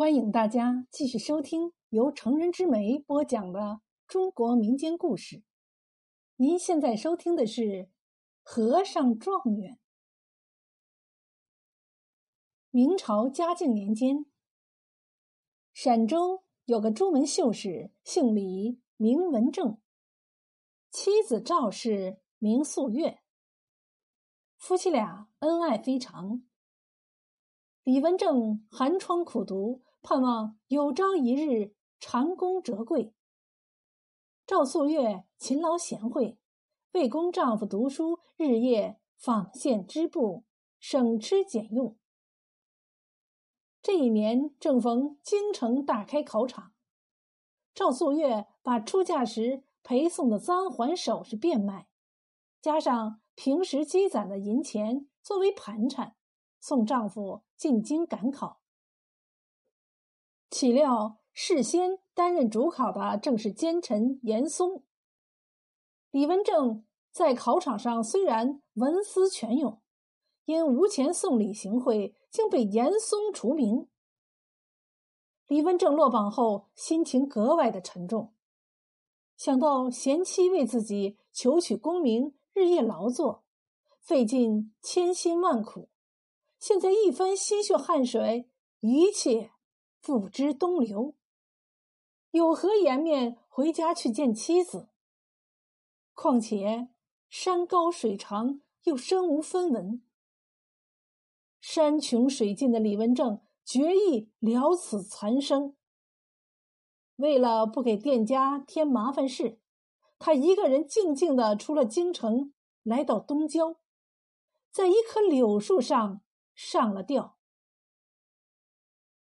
欢迎大家继续收听由成人之美播讲的中国民间故事。您现在收听的是《和尚状元》。明朝嘉靖年间，陕州有个朱门秀士，姓李，名文正，妻子赵氏名素月，夫妻俩恩爱非常。李文正寒窗苦读，盼望有朝一日蟾宫折桂。赵素月勤劳贤惠，为供丈夫读书，日夜纺线织布，省吃俭用。这一年正逢京城大开考场，赵素月把出嫁时陪送的簪环首饰变卖，加上平时积攒的银钱作为盘缠。送丈夫进京赶考，岂料事先担任主考的正是奸臣严嵩。李文正在考场上虽然文思泉涌，因无钱送礼行贿，竟被严嵩除名。李文正落榜后，心情格外的沉重，想到贤妻为自己求取功名，日夜劳作，费尽千辛万苦。现在一番心血汗水，一切付之东流，有何颜面回家去见妻子？况且山高水长，又身无分文，山穷水尽的李文正决意了此残生。为了不给店家添麻烦事，他一个人静静的出了京城，来到东郊，在一棵柳树上。上了吊，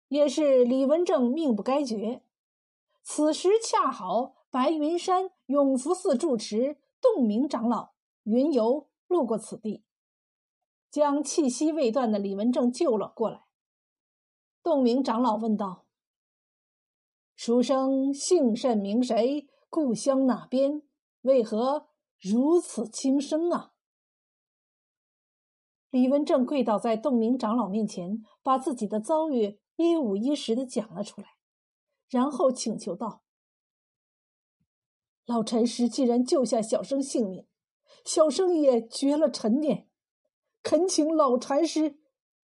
也是李文正命不该绝。此时恰好白云山永福寺住持洞明长老云游路过此地，将气息未断的李文正救了过来。洞明长老问道：“书生姓甚名谁？故乡哪边？为何如此轻生啊？”李文正跪倒在洞明长老面前，把自己的遭遇一五一十的讲了出来，然后请求道：“老禅师既然救下小生性命，小生也绝了陈念，恳请老禅师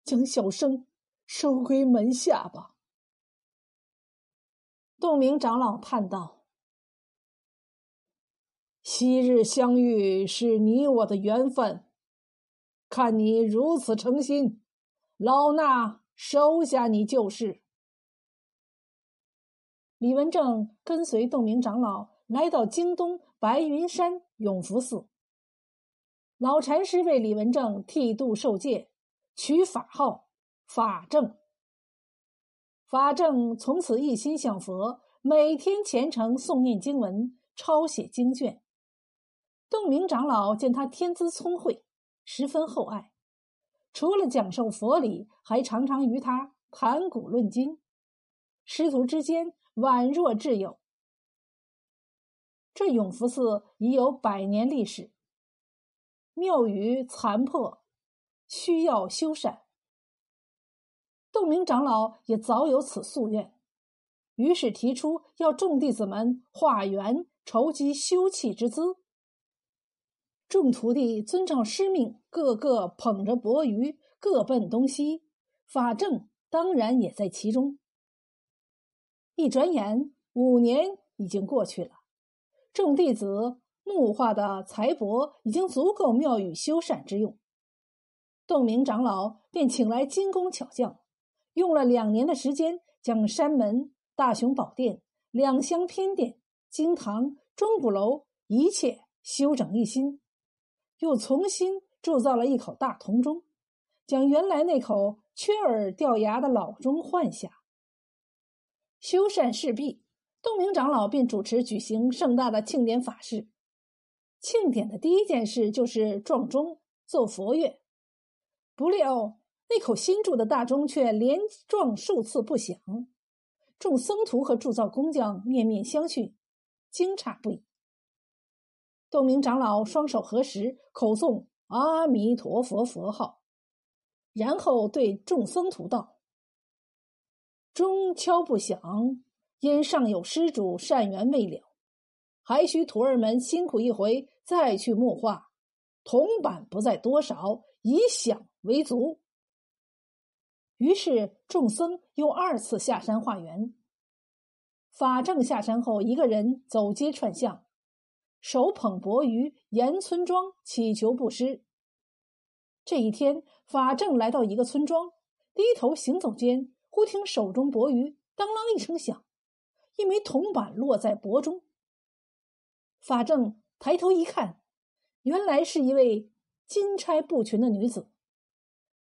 将小生收归门下吧。”洞明长老叹道：“昔日相遇是你我的缘分。”看你如此诚心，老衲收下你就是。李文正跟随洞明长老来到京东白云山永福寺，老禅师为李文正剃度受戒，取法号法正。法正从此一心向佛，每天虔诚诵念经文，抄写经卷。洞明长老见他天资聪慧。十分厚爱，除了讲授佛理，还常常与他谈古论今，师徒之间宛若挚友。这永福寺已有百年历史，庙宇残破，需要修缮。洞明长老也早有此夙愿，于是提出要众弟子们化缘，筹集修葺之资。众徒弟遵照师命，个个捧着钵盂，各奔东西。法正当然也在其中。一转眼，五年已经过去了。众弟子木化的财帛已经足够庙宇修缮之用。洞明长老便请来精工巧匠，用了两年的时间，将山门、大雄宝殿、两厢偏殿、经堂、钟鼓楼一切修整一新。又重新铸造了一口大铜钟，将原来那口缺耳掉牙的老钟换下。修缮事毕，洞明长老便主持举行盛大的庆典法事。庆典的第一件事就是撞钟、奏佛乐。不料那口新铸的大钟却连撞数次不响，众僧徒和铸造工匠面面相觑，惊诧不已。洞明长老双手合十，口诵阿弥陀佛佛号，然后对众僧徒道：“钟敲不响，因尚有施主善缘未了，还需徒儿们辛苦一回，再去木化。铜板不在多少，以响为足。于是众僧又二次下山化缘。法正下山后，一个人走街串巷，手捧钵盂，沿村庄祈求布施。这一天，法正来到一个村庄，低头行走间，忽听手中钵盂当啷一声响，一枚铜板落在钵中。法正抬头一看，原来是一位金钗布裙的女子。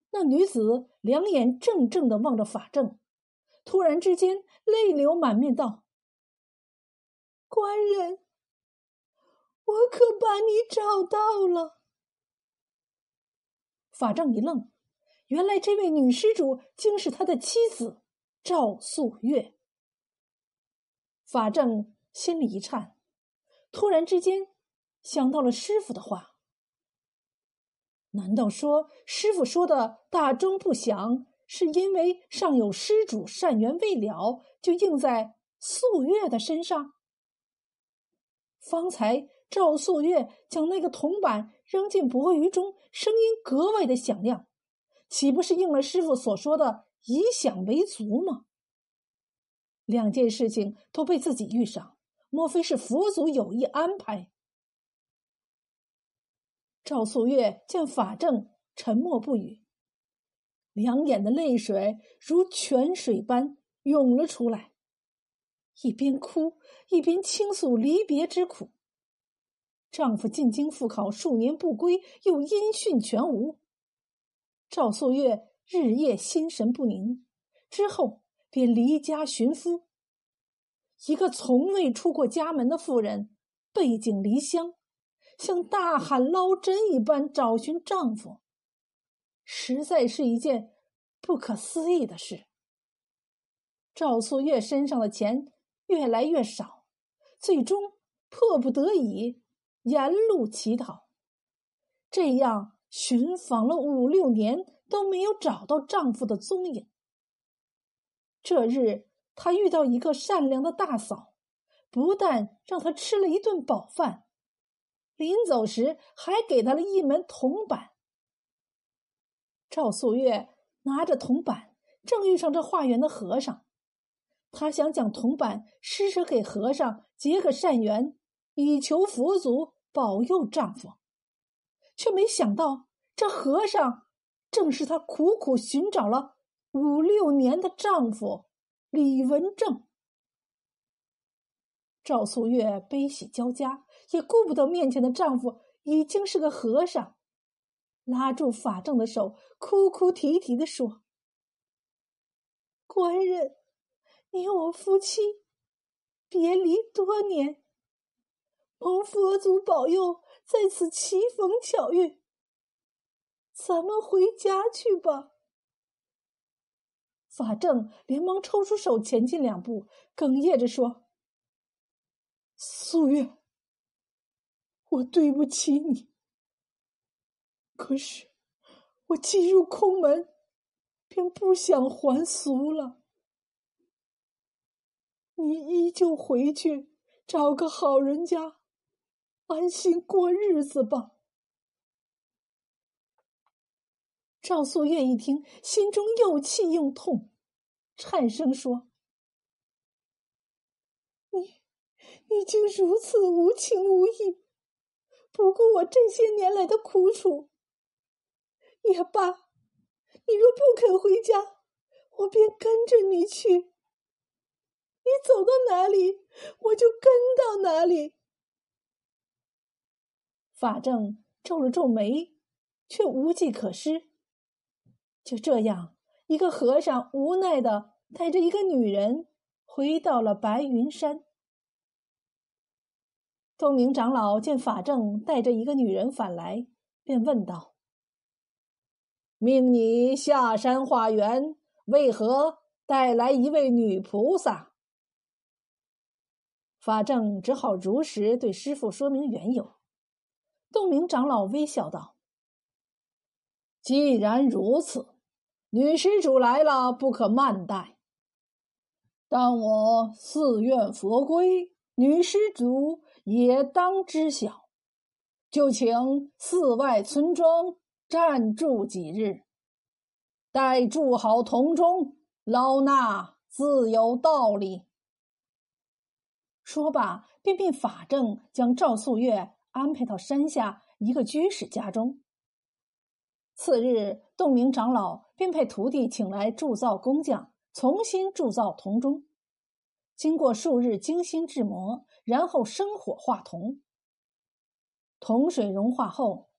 那女子两眼怔怔的望着法正，突然之间泪流满面，道：“官人，我可把你找到了。”法正一愣，原来这位女施主竟是他的妻子赵素月。法正心里一颤，突然之间想到了师傅的话。难道说师傅说的大钟不响，是因为尚有施主善缘未了，就应在素月的身上？方才赵素月将那个铜板。扔进钵盂中，声音格外的响亮，岂不是应了师傅所说的“以响为足”吗？两件事情都被自己遇上，莫非是佛祖有意安排？赵素月见法正沉默不语，两眼的泪水如泉水般涌了出来，一边哭一边倾诉离别之苦。丈夫进京赴考数年不归，又音讯全无。赵素月日夜心神不宁，之后便离家寻夫。一个从未出过家门的妇人，背井离乡，像大海捞针一般找寻丈夫，实在是一件不可思议的事。赵素月身上的钱越来越少，最终迫不得已。沿路乞讨，这样寻访了五六年都没有找到丈夫的踪影。这日，她遇到一个善良的大嫂，不但让她吃了一顿饱饭，临走时还给她了一门铜板。赵素月拿着铜板，正遇上这化缘的和尚，她想将铜板施舍给和尚，结个善缘，以求佛祖。保佑丈夫，却没想到这和尚正是她苦苦寻找了五六年的丈夫李文正。赵素月悲喜交加，也顾不得面前的丈夫已经是个和尚，拉住法正的手，哭哭啼啼的说：“官人，你我夫妻别离多年。”蒙佛祖保佑，在此奇逢巧遇，咱们回家去吧。法正连忙抽出手，前进两步，哽咽着说：“素月，我对不起你。可是我既入空门，便不想还俗了。你依旧回去，找个好人家。”安心过日子吧。赵素月一听，心中又气又痛，颤声说：“你，你竟如此无情无义，不顾我这些年来的苦楚。也罢，你若不肯回家，我便跟着你去。你走到哪里，我就跟到哪里。”法正皱了皱眉，却无计可施。就这样，一个和尚无奈的带着一个女人回到了白云山。东明长老见法正带着一个女人返来，便问道：“命你下山化缘，为何带来一位女菩萨？”法正只好如实对师傅说明缘由。洞明长老微笑道：“既然如此，女施主来了，不可慢待。”但我寺院佛规，女施主也当知晓。就请寺外村庄暂住几日，待住好童中，老衲自有道理。说罢，便命法正将赵素月安排到山下一个居士家中。次日，洞明长老便派徒弟请来铸造工匠。重新铸造铜钟，经过数日精心制磨，然后生火化铜。铜水融化后，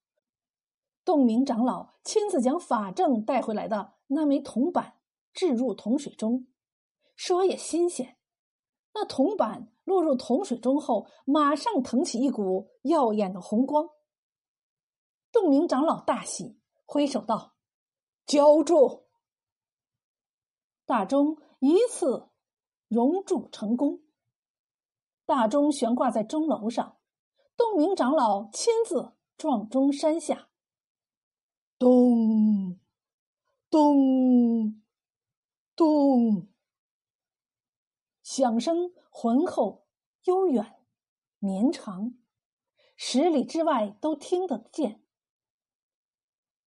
洞明长老亲自将法正带回来的那枚铜板置入铜水中，说也新鲜。那铜板落入铜水中后，马上腾起一股耀眼的红光。洞明长老大喜，挥手道：“浇筑。”大钟一次熔铸成功，大钟悬挂在钟楼上，洞明长老亲自撞钟山下，咚咚咚，响声浑厚、悠远、绵长，十里之外都听得见。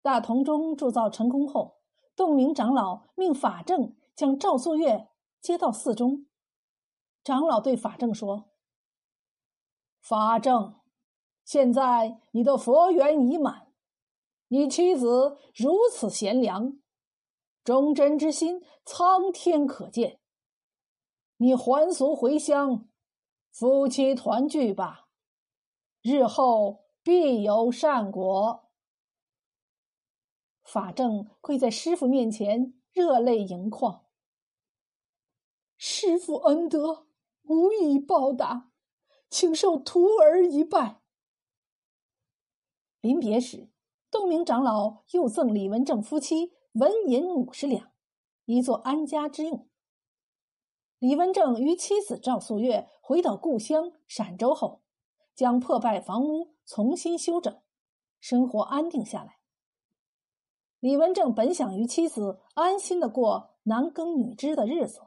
大铜钟铸造成功后，洞明长老命法正。将赵素月接到寺中，长老对法正说：“法正，现在你的佛缘已满，你妻子如此贤良，忠贞之心苍天可见。你还俗回乡，夫妻团聚吧，日后必有善果。”法正跪在师傅面前，热泪盈眶。师傅恩德无以报答，请受徒儿一拜。临别时，洞明长老又赠李文正夫妻纹银五十两，以作安家之用。李文正与妻子赵素月回到故乡陕州后，将破败房屋重新修整，生活安定下来。李文正本想与妻子安心的过男耕女织的日子。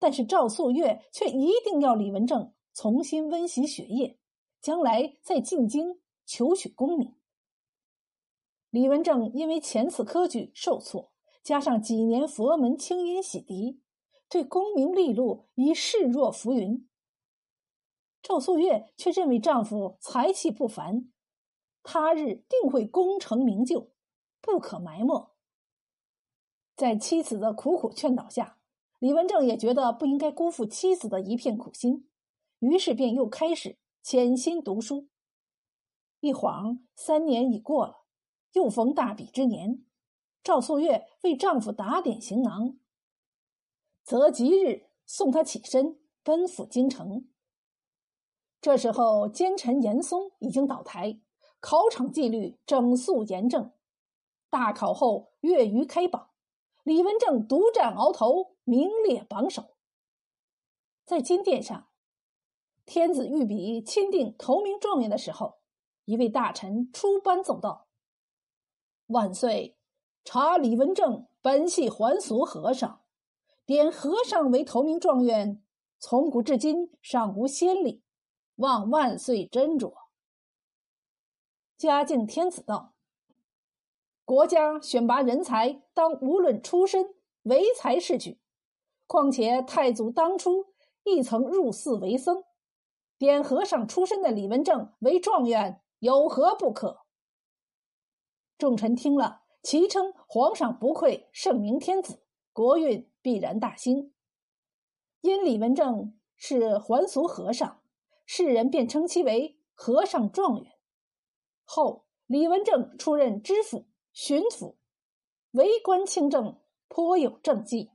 但是赵素月却一定要李文正重新温习学业，将来再进京求取功名。李文正因为前次科举受挫，加上几年佛门清音洗涤，对功名利禄已视若浮云。赵素月却认为丈夫才气不凡，他日定会功成名就，不可埋没。在妻子的苦苦劝导下。李文正也觉得不应该辜负妻子的一片苦心，于是便又开始潜心读书。一晃三年已过了，又逢大比之年，赵素月为丈夫打点行囊，择吉日送他起身奔赴京城。这时候奸臣严嵩已经倒台，考场纪律整肃严正，大考后月余开榜。李文正独占鳌头，名列榜首。在金殿上，天子御笔钦定头名状元的时候，一位大臣出班奏道：“万岁，查李文正本系还俗和尚，点和尚为头名状元，从古至今尚无先例，望万岁斟酌。”嘉靖天子道。国家选拔人才，当无论出身，唯才是举。况且太祖当初亦曾入寺为僧，点和尚出身的李文正为状元，有何不可？众臣听了，齐称皇上不愧圣明天子，国运必然大兴。因李文正是还俗和尚，世人便称其为和尚状元。后李文正出任知府。巡抚，为官清正，颇有政绩。